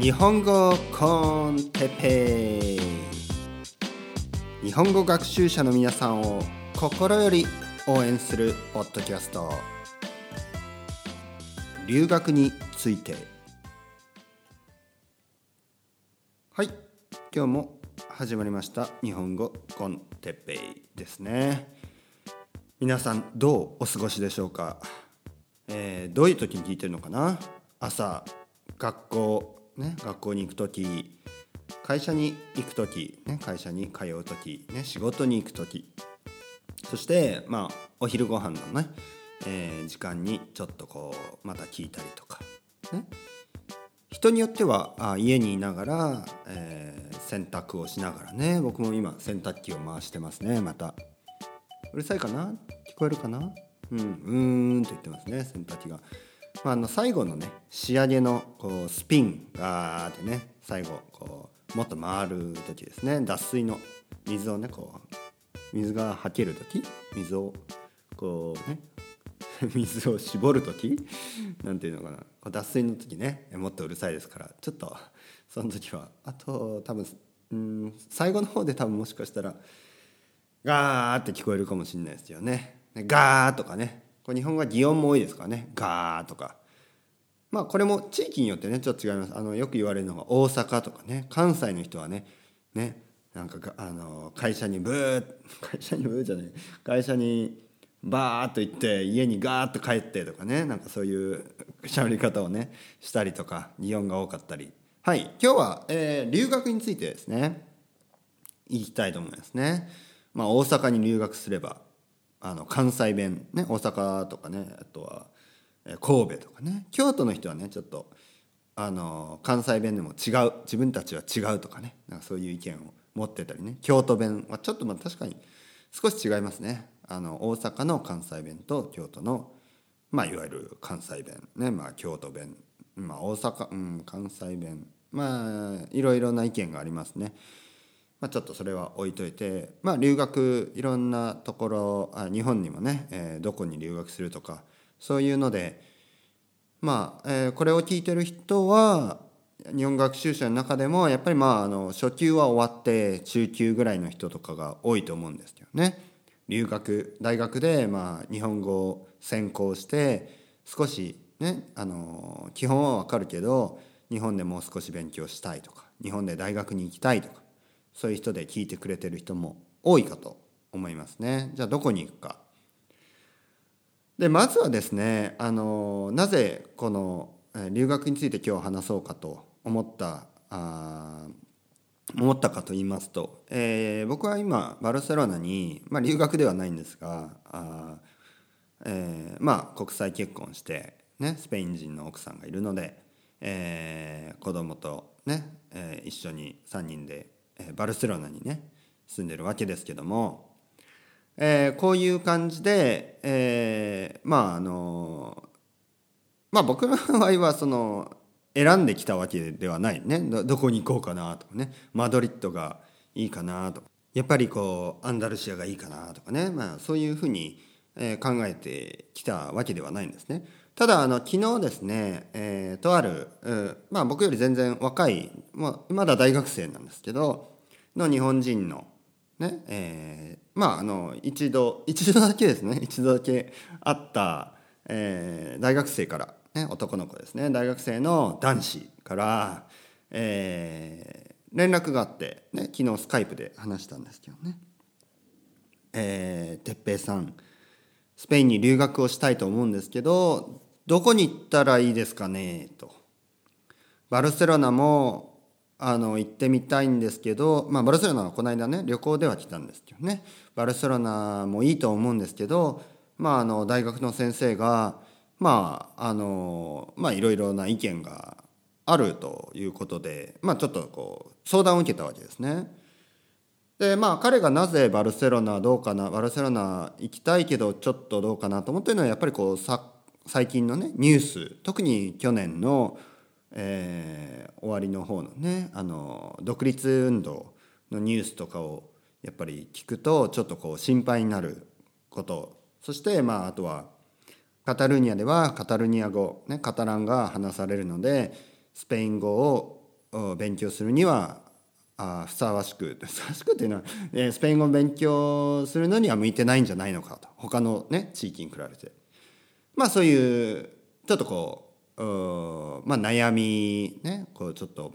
日本語コンテペイ。日本語学習者の皆さんを心より応援するポッドキャスト。留学について。はい。今日も始まりました。日本語コンテペイですね。皆さんどうお過ごしでしょうか、えー、どういう時に聞いてるのかな？朝学校ね学校に行く時会社に行く時、ね、会社に通う時、ね、仕事に行く時。そしてまあお昼ご飯のね、えー、時間にちょっとこうまた聞いたりとか、ね、人によってはあ家にいながら、えー、洗濯をしながらね僕も今洗濯機を回してますねまた。うるさいかな？聞こえるかな？うんうーんと言ってますね洗濯機が。まあ、あの最後のね仕上げのこうスピンガーってね最後こうもっと回る時ですね。脱水の水をねこう水がはける時水をこうね 水を絞る時なんていうのかな。脱水の時ねもっとうるさいですからちょっとその時はあと多分うん最後の方で多分もしかしたらガーって聞こえるかもしれないですよね。ガーとかねこれ日本語は擬音も多いですからね。ガーとか。まあこれも地域によってねちょっと違います。あのよく言われるのが大阪とかね。関西の人はねねなんかあの会社にブー 会社にブーじゃない。会社にバーッと行って家にガーッと帰ってとかね。なんかそういう喋り方をねしたりとか擬音が多かったり。はい今日は、えー、留学についてですね。言きたいと思いますね。まあ、大阪に留学すれば。あの関西弁ね大阪とかねあとは神戸とかね京都の人はねちょっとあの関西弁でも違う自分たちは違うとかねなんかそういう意見を持ってたりね京都弁はちょっとまあ確かに少し違いますねあの大阪の関西弁と京都のまあいわゆる関西弁ねまあ京都弁まあ大阪うん関西弁まあいろいろな意見がありますね。まあ、ちょっとそれは置いといて、まあ、留学いろんなところあ日本にもね、えー、どこに留学するとかそういうのでまあ、えー、これを聞いてる人は日本学習者の中でもやっぱりまああの初級は終わって中級ぐらいの人とかが多いと思うんですよね。留学大学でまあ日本語を専攻して少しねあの基本は分かるけど日本でもう少し勉強したいとか日本で大学に行きたいとかそういう人で聞いてくれてる人も多いかと思いますね。じゃあどこに行くか。でまずはですねあのなぜこの留学について今日話そうかと思ったあ思ったかと言いますと、えー、僕は今バルセロナに、まあ、留学ではないんですがあ、えー、まあ国際結婚して、ね、スペイン人の奥さんがいるので、えー、子供とね、えー、一緒に3人でバルセロナにね住んでるわけですけども、えー、こういう感じで、えー、まああのまあ僕の場合はその選んできたわけではないね。どこに行こうかなとかね。マドリッドがいいかなとか。やっぱりこうアンダルシアがいいかなとかね、まあ、そういうふうに、考えてきたわけではないんですね。ただあの昨日ですね、えー、とある、まあ、僕より全然若い、まあ、まだ大学生なんですけどの日本人のねえー、まああの一度一度だけですね 一度だけ会った、えー、大学生から、ね、男の子ですね大学生の男子から、えー、連絡があって、ね、昨日スカイプで話したんですけどね「えー、哲平さんスペインに留学をしたいと思うんですけどどこに行ったらいいですかねと。バルセロナもあの行ってみたいんですけど、まあ、バルセロナはこの間ね旅行では来たんですけどねバルセロナもいいと思うんですけど、まあ、あの大学の先生がまああのまあいろいろな意見があるということで、まあ、ちょっとこう相談を受けたわけですね。でまあ彼がなぜバルセロナどうかなバルセロナ行きたいけどちょっとどうかなと思ってるのはやっぱりこうサッ最近のねニュース特に去年の、えー、終わりの方のねあの独立運動のニュースとかをやっぱり聞くとちょっとこう心配になること。そしてまああとはカタルーニャではカタルニア語、ね、カタランが話されるのでスペイン語を勉強するにはあふさわしく ふさわしくっていうのは、え、スペイン語を勉強するのには向いてないんじゃないのかと。他のね地域に比べて。まあそういうちょっとこうまあ悩みねこうちょっと、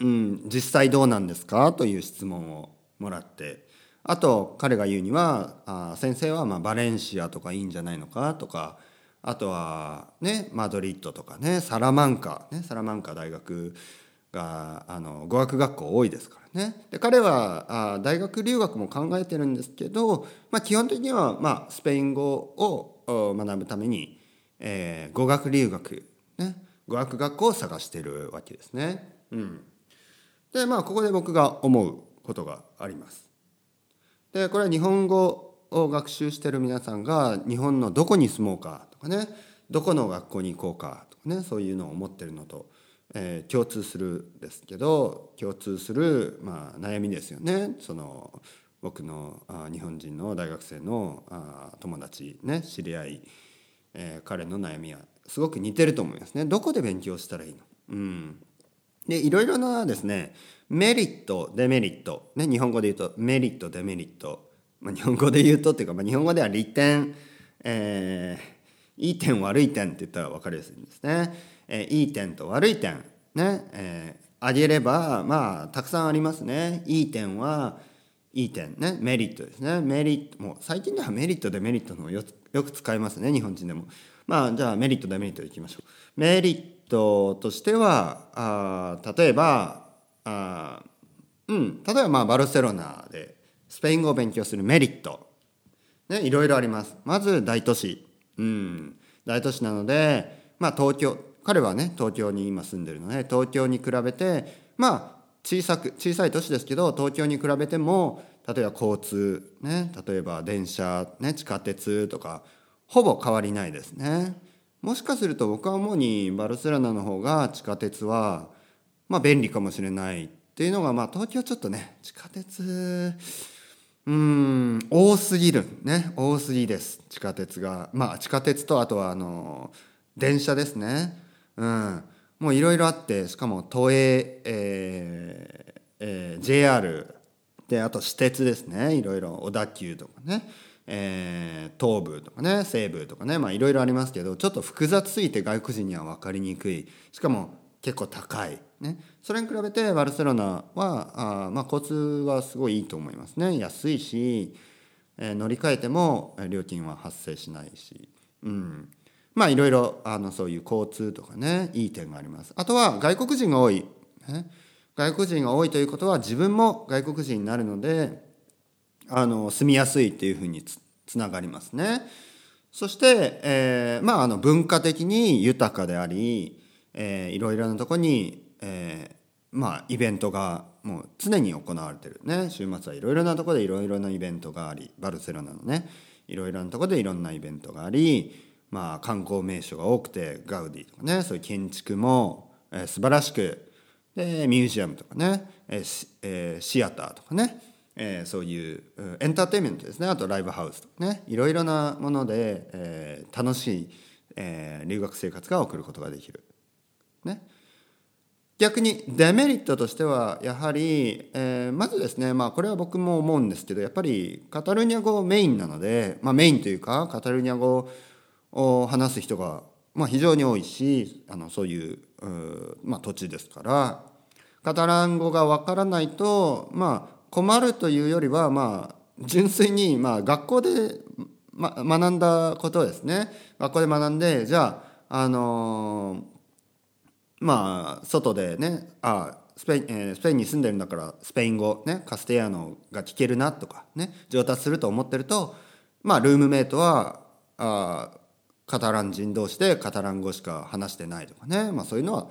うん、実際どうなんですかという質問をもらってあと彼が言うにはあ先生はまあバレンシアとかいいんじゃないのかとかあとはねマドリッドとかねサラマンカ、ね、サラマンカ大学があの語学学校多いですからね。で彼はあ大学留学も考えてるんですけど、まあ、基本的には、まあ、スペイン語をを学ぶために、えー、語学留学、ね、語学学校を探してるわけですね。うん、でまあここで僕が思うことがあります。でこれは日本語を学習してる皆さんが日本のどこに住もうかとかねどこの学校に行こうかとかねそういうのを思ってるのとえー、共通するですけど共通する、まあ、悩みですよねその僕のあ日本人の大学生のあ友達ね知り合い、えー、彼の悩みはすごく似てると思いますね。どこで勉強したらいいの？うん。でいろいろなですねメリットデメリット、ね、日本語で言うとメリットデメリット、まあ、日本語で言うとっていうか、まあ、日本語では利点、えー、いい点悪い点って言ったら分かりやすいんですね。えー、いい点と悪い点ね、えー、げればまあたくさんありますね。いい点はいい点ね。メリットですね。メリットもう最近ではメリットデメリットのよよく使いますね。日本人でも。まあじゃあメリットデメリットいきましょう。メリットとしてはあ例えばあうん。例えばまあバルセロナでスペイン語を勉強するメリット。ねいろいろあります。まず大都市。うん。大都市なのでまあ東京彼はね東京に今住んでるので東京に比べてまあ小さく小さい都市ですけど東京に比べても例えば交通ね例えば電車、ね、地下鉄とかほぼ変わりないですね。もしかすると僕は主にバルセロナの方が地下鉄はまあ便利かもしれないっていうのがまあ東京ちょっとね地下鉄うん多すぎるね多すぎです。地下鉄が。まあ地下鉄とあとはあの電車ですね。うん、もういろいろあってしかも都営、えーえー、JR であと私鉄ですね。いろいろ小田急とかね、えー、東部とかね。西部とかね。まあいろいろありますけどちょっと複雑すぎて外国人には分かりにくい。しかも結構高い、ね、それに比べてバルセロナはあ、まあ、交通はすごいいいと思いますね。安いし、えー、乗り換えても料金は発生しないし、うん、まあいろいろあのそういう交通とかねいい点があります。あとは外国人が多い、ね、外国人が多いということは自分も外国人になるのであの住みやすいっていうふうにつつながりますね。そして、えー、まああの文化的に豊かであり、えー、いろいろなとこに、えー、まあイベントがもう常に行われてる。ね。週末はいろいろなとこでいろいろなイベントがありバルセロナのねいろいろなとこでいろんなイベントがありまあ、観光名所が多くてガウディとかねそういう建築も、えー、素晴らしくでミュージアムとかね、えーえー、シアターとかね、えー、そういうエンターテインメントですねあとライブハウスとかねいろいろなもので、えー、楽しい、えー、留学生活が送ることができる。ね、逆にデメリットとしてはやはり、えー、まずですねまあこれは僕も思うんですけどやっぱりカタルニア語メインなので、まあ、メインというかカタルニア語話す人が、まあ、非常に多いしあのそういうまあ、土地ですからカタラン語がわからないと、まあ、困るというよりは、まあ、純粋に、まあ、学校で、ま、学んだことですね。学校で学んでじゃあ、あの、まあ外でねあスペイン、えー、スペインに住んでるんだからスペイン語、ね、カステヤノが聞けるなとかね上達すると思ってるとまあルームメイトはあカタラン人同士でカタラン語しか話してないとかね、まあ、そういうのは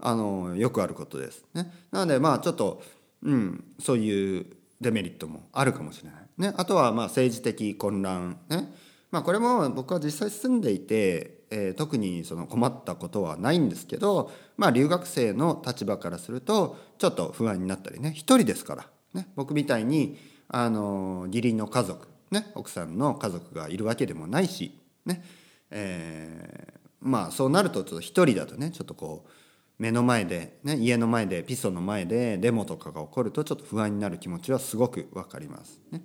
あのよくあることです。ね、なのでまあちょっと、うん、そういうデメリットもあるかもしれない。ね、あとはまあ政治的混乱、ね。まあ、これも僕は実際住んでいて、えー、特にその困ったことはないんですけど、まあ、留学生の立場からするとちょっと不安になったりね。一人ですから、ね、僕みたいにあの義理の家族、ね、奥さんの家族がいるわけでもないし、ね。えー、まあそうなるとちょっと一人だとねちょっとこう目の前で、ね、家の前でピソの前でデモとかが起こるとちょっと不安になる気持ちはすごく分かりますね。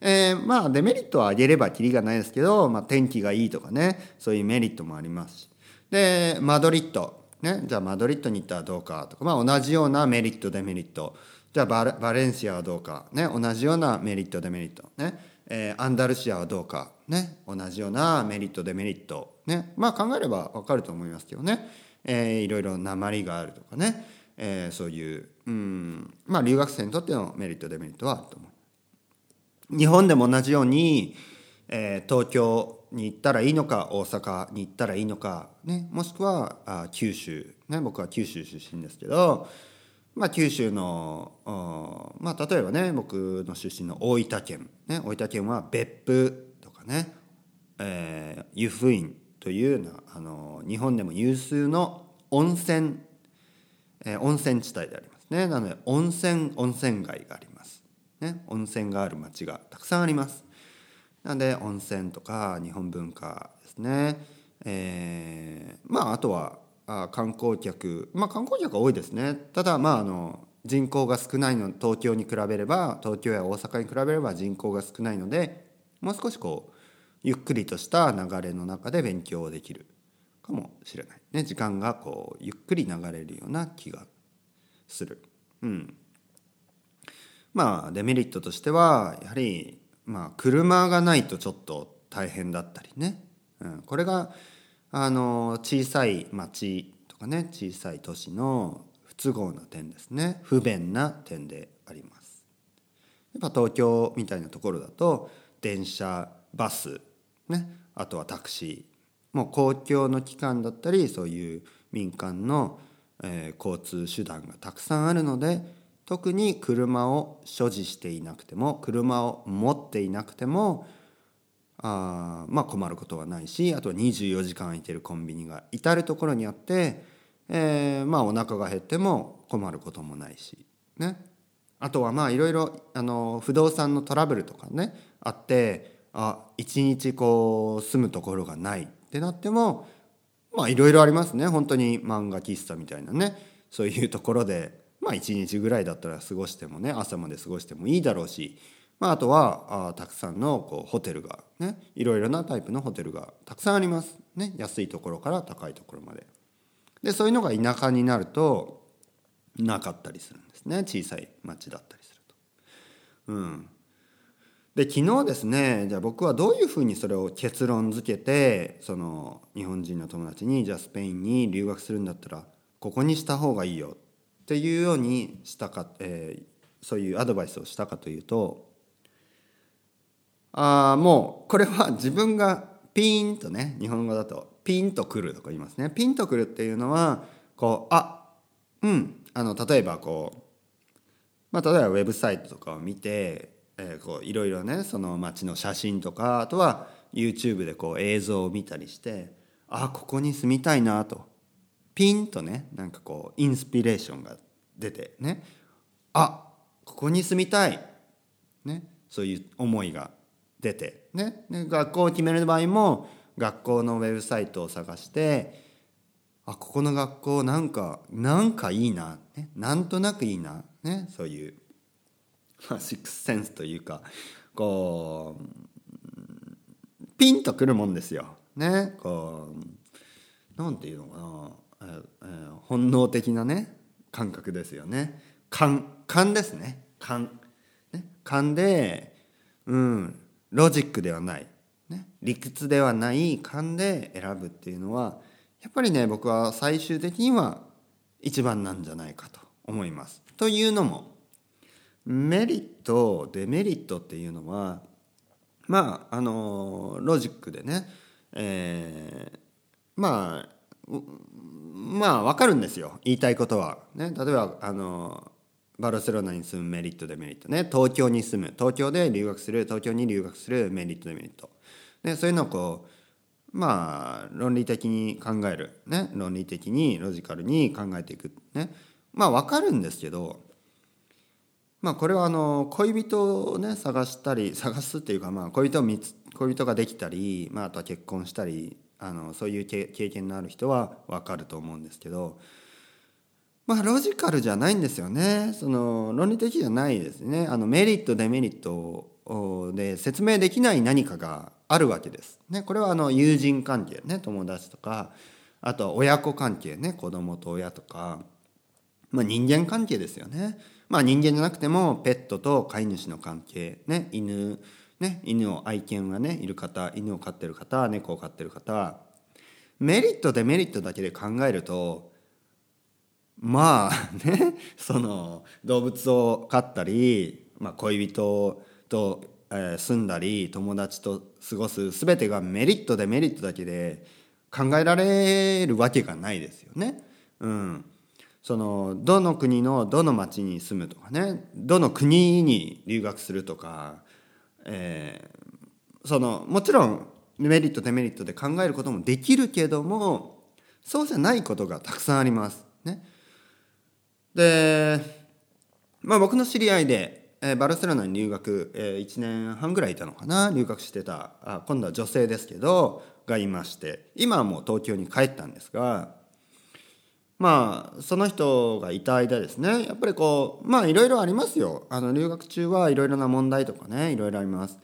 えー、まあデメリットは挙げればきりがないですけど、まあ、天気がいいとかねそういうメリットもありますし。でマドリッド、ね、じゃあマドリッドに行ったらどうかとか、まあ、同じようなメリットデメリット。じゃあババレンシアはどうか、ね、同じようなメリットデメリット、ね。えー、アンダルシアはどうか、ね、同じようなメリットデメリット、ね、まあ考えれば分かると思いますけどね、えー、いろいろ鉛があるとかね、えー、そういううん。まあ留学生にとってのメリットデメリットはあると思う。日本でも同じように、えー、東京に行ったらいいのか大阪に行ったらいいのか、ね、もしくはあ九州、ね、僕は九州出身ですけどまあ、九州の、まあ、例えばね僕の出身の大分県、ね、大分県は別府とかね、えー、湯布院というようなあの日本でも有数の温泉、えー、温泉地帯でありますね。なので温泉温泉街があります、ね、温泉がある町がたくさんあります。なので温泉とか日本文化ですね、えー、まああとは観光客。まあ観光客は多いですね。ただまああの人口が少ないの東京に比べれば東京や大阪に比べれば人口が少ないのでもう少しこうゆっくりとした流れの中で勉強できる。かもしれない、ね、時間がこうゆっくり流れるような気がする。うん、まあデメリットとしてはやはりまあ車がないとちょっと大変だったりね、うん、これがあの小さい町とかね小さい都市の不都合な点ですね不便な点であります。やっぱ東京みたいなところだと電車バスねあとはタクシーもう公共の機関だったりそういう民間の、えー、交通手段がたくさんあるので特に車を所持していなくても車を持っていなくてもあまあ困ることはないしあとは24時間空いてるコンビニが至る所にあって、えー、まあお腹が減っても困ることもないしね。あとはまあいろいろあの不動産のトラブルとかねあってあ一日こう住むところがないってなってもまあいろいろありますね。本当に漫画喫茶みたいなね。そういうところでまあ一日ぐらいだったら過ごしてもね朝まで過ごしてもいいだろうしまあ、あとはあたくさんのこうホテルがねいろいろなタイプのホテルがたくさんあります、ね、安いところから高いところまで。でそういうのが田舎になるとなかったりするんですね。小さい町だったりすると。うん、で昨日ですねじゃあ僕はどういうふうにそれを結論付けてその日本人の友達にじゃあスペインに留学するんだったらここにした方がいいよっていうようにしたか、えー、そういうアドバイスをしたかというとあもうこれは自分がピーンとね 日本語だとピンとくるとか言いますね。ピンとくるっていうのはこうあうんあの例えばこうまあ例えばウェブサイトとかを見て、えー、こういろいろねその街の写真とかあとは YouTube でこう映像を見たりしてあここに住みたいなと。ピンとねなんかこうインスピレーションが出てね。あここに住みたい。ね。そういう思いが出て、ね、で学校を決める場合も学校のウェブサイトを探してあここの学校なんかなんかいいな、ね、なんとなくいいな、ね、そういう、まあ、シックスセンスというかこうピンとくるもんですよ。ね、こうなんていうのかな、えー、本能的なね感覚ですよね。勘勘ですね。勘。ね、勘でうん。ロジックではない、ね、理屈ではない勘で選ぶっていうのはやっぱりね僕は最終的には一番なんじゃないかと思います。というのもメリットデメリットっていうのはまああのロジックでね、えー、まあまあ分かるんですよ言いたいことは。ね、例えばあのバルセロナに住むメリットデメリットね。東京に住む。東京で留学する。東京に留学するメリットデメリット、ね、そういうのをこうまあ論理的に考える、ね、論理的にロジカルに考えていく、ね、まあ分かるんですけどまあこれはあの恋人をね探したり探すっていうかまあ恋人を見つ恋人ができたり、まあ、あとは結婚したりあのそういう経験のある人は分かると思うんですけどまあロジカルじゃないんですよねその論理的じゃないですねあのメリットデメリットで説明できない何かがあるわけです。ね、これはあの友人関係ね友達とかあとは親子関係ね子供と親とか、まあ、人間関係ですよね。まあ、人間じゃなくてもペットと飼い主の関係、ね、犬、ね、犬を愛犬がねいる方犬を飼ってる方猫を飼ってる方メリットデメリットだけで考えるとまあねその動物を飼ったり、まあ、恋人と、えー、住んだり友達と過ごす全てがメリットデメリットだけで考えられるわけがないですよね。うん、そのどの国のどの町に住むとかねどの国に留学するとか、えー、そのもちろんメリットデメリットで考えることもできるけどもそうじゃないことがたくさんあります。ね、で、まあ、僕の知り合いで、えー、バルセロナに留学、えー、1年半ぐらいいたのかな留学してたあ今度は女性ですけどがいまして今はもう東京に帰ったんですがまあその人がいた間ですね。やっぱりこうまあいろいろありますよ。あの留学中はいろいろな問題とかねいろいろあります。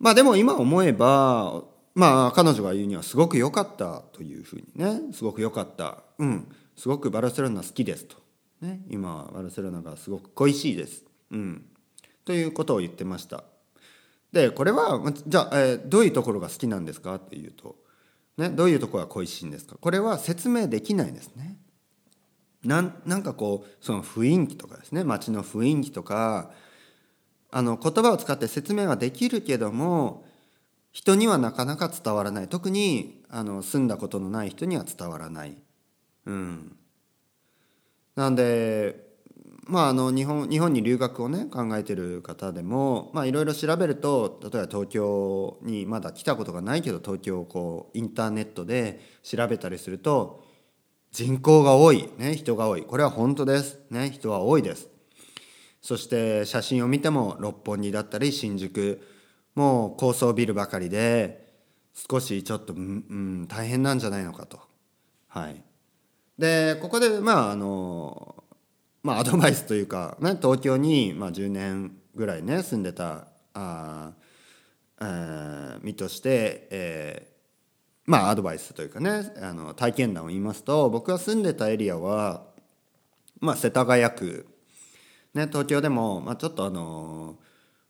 まあでも今思えばまあ彼女が言うにはすごく良かったというふうにねすごく良かった。うん。すごくバルセロナ好きですと、ね、今バルセロナがすごく恋しいです。うん。ということを言ってました。でこれはじゃあ、えー、どういうところが好きなんですかっていうとね、どういうところが恋しいんですか。これは説明できないですね。なんなんかこうその雰囲気とかですね。街の雰囲気とかあの言葉を使って説明はできるけども人にはなかなか伝わらない。特にあの住んだことのない人には伝わらない。うん、なんでまあ、あの日本日本に留学をね考えてる方でもいろいろ調べると例えば東京にまだ来たことがないけど東京をこうインターネットで調べたりすると人口が多い、ね、人が多い。これは本当です、ね、人は多いです。そして写真を見ても六本木だったり新宿もう高層ビルばかりで少しちょっと、うん、大変なんじゃないのかと。はい、でここでまああのまあ、アドバイスというか、ね、東京に、まあ、10年ぐらいね住んでたあ、えー、身として、えー、まあアドバイスというかねあの体験談を言いますと僕が住んでたエリアは、まあ、世田谷区、ね、東京でも、まあ、ちょっとあの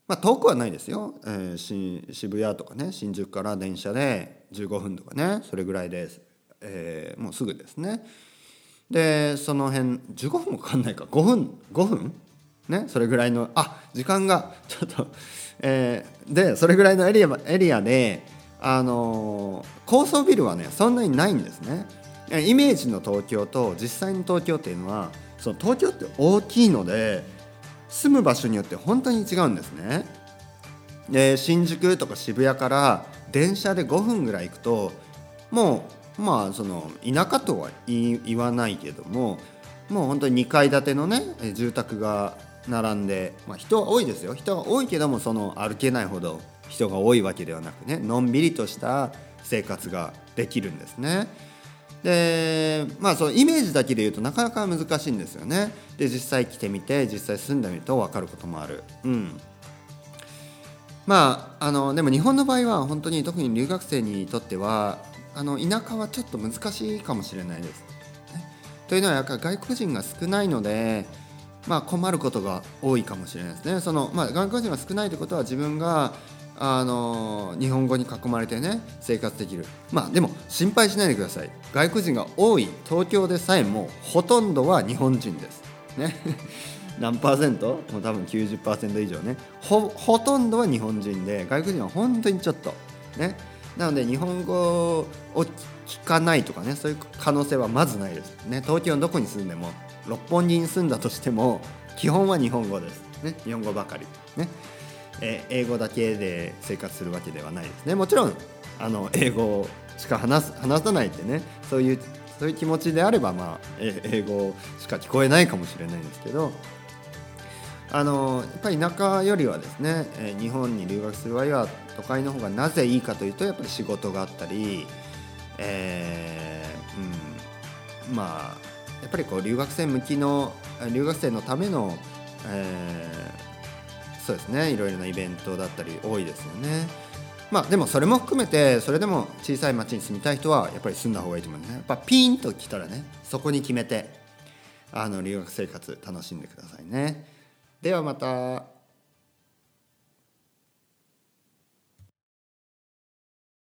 まあ、遠くはないですよ、えー、渋谷とかね新宿から電車で15分とかねそれぐらいです、えー、もうすぐですね。でその辺15分もかかんないか。5分5分？ねそれぐらいのあ時間がちょっと、えー、でそれぐらいのエリアエリアであの高層ビルはねそんなにないんですね。イメージの東京と実際の東京っていうのはその東京って大きいので住む場所によって本当に違うんですね。で新宿とか渋谷から電車で5分ぐらい行くともうまあその田舎とは言わないけどももう本当に2階建てのね住宅が並んで、まあ、人は多いですよ人は多いけどもその歩けないほど人が多いわけではなくねのんびりとした生活ができるんですね。でまあそのイメージだけで言うとなかなか難しいんですよね。で実際来てみて実際住んでみると分かることもある。うんまあ、あのでも日本の場合は本当に特に留学生にとってはあの田舎はちょっと難しいかもしれないです。というのはやっぱり外国人が少ないので、まあ、困ることが多いかもしれないですね。そのまあ、外国人が少ないということは自分があの日本語に囲まれてね生活できる。まあでも心配しないでください。外国人が多い東京でさえもほとんどは日本人です。ね。何パーセント？もう多分90%以上ね。ほほとんどは日本人で外国人は本当にちょっと。ね。なので日本語を聞かないとかねそういう可能性はまずないですね。東京のどこに住んでも六本木に住んだとしても基本は日本語です。ね日本語ばかりね、え英語だけで生活するわけではないですね。もちろんあの英語しか話す話さないってねそういうそういう気持ちであればまあ英語しか聞こえないかもしれないんですけどあのやっぱり田舎よりはですね、日本に留学する場合は都会の方がなぜいいかというとやっぱり仕事があったり、えー、うん、まあやっぱりこう留学生向きの留学生のための、えー、そうですねいろいろなイベントだったり多いですよね。まあでもそれも含めてそれでも小さい町に住みたい人はやっぱり住んだ方がいいと思うんですね。やっぱピンと来たらねそこに決めてあの留学生活楽しんでくださいね。ではまた。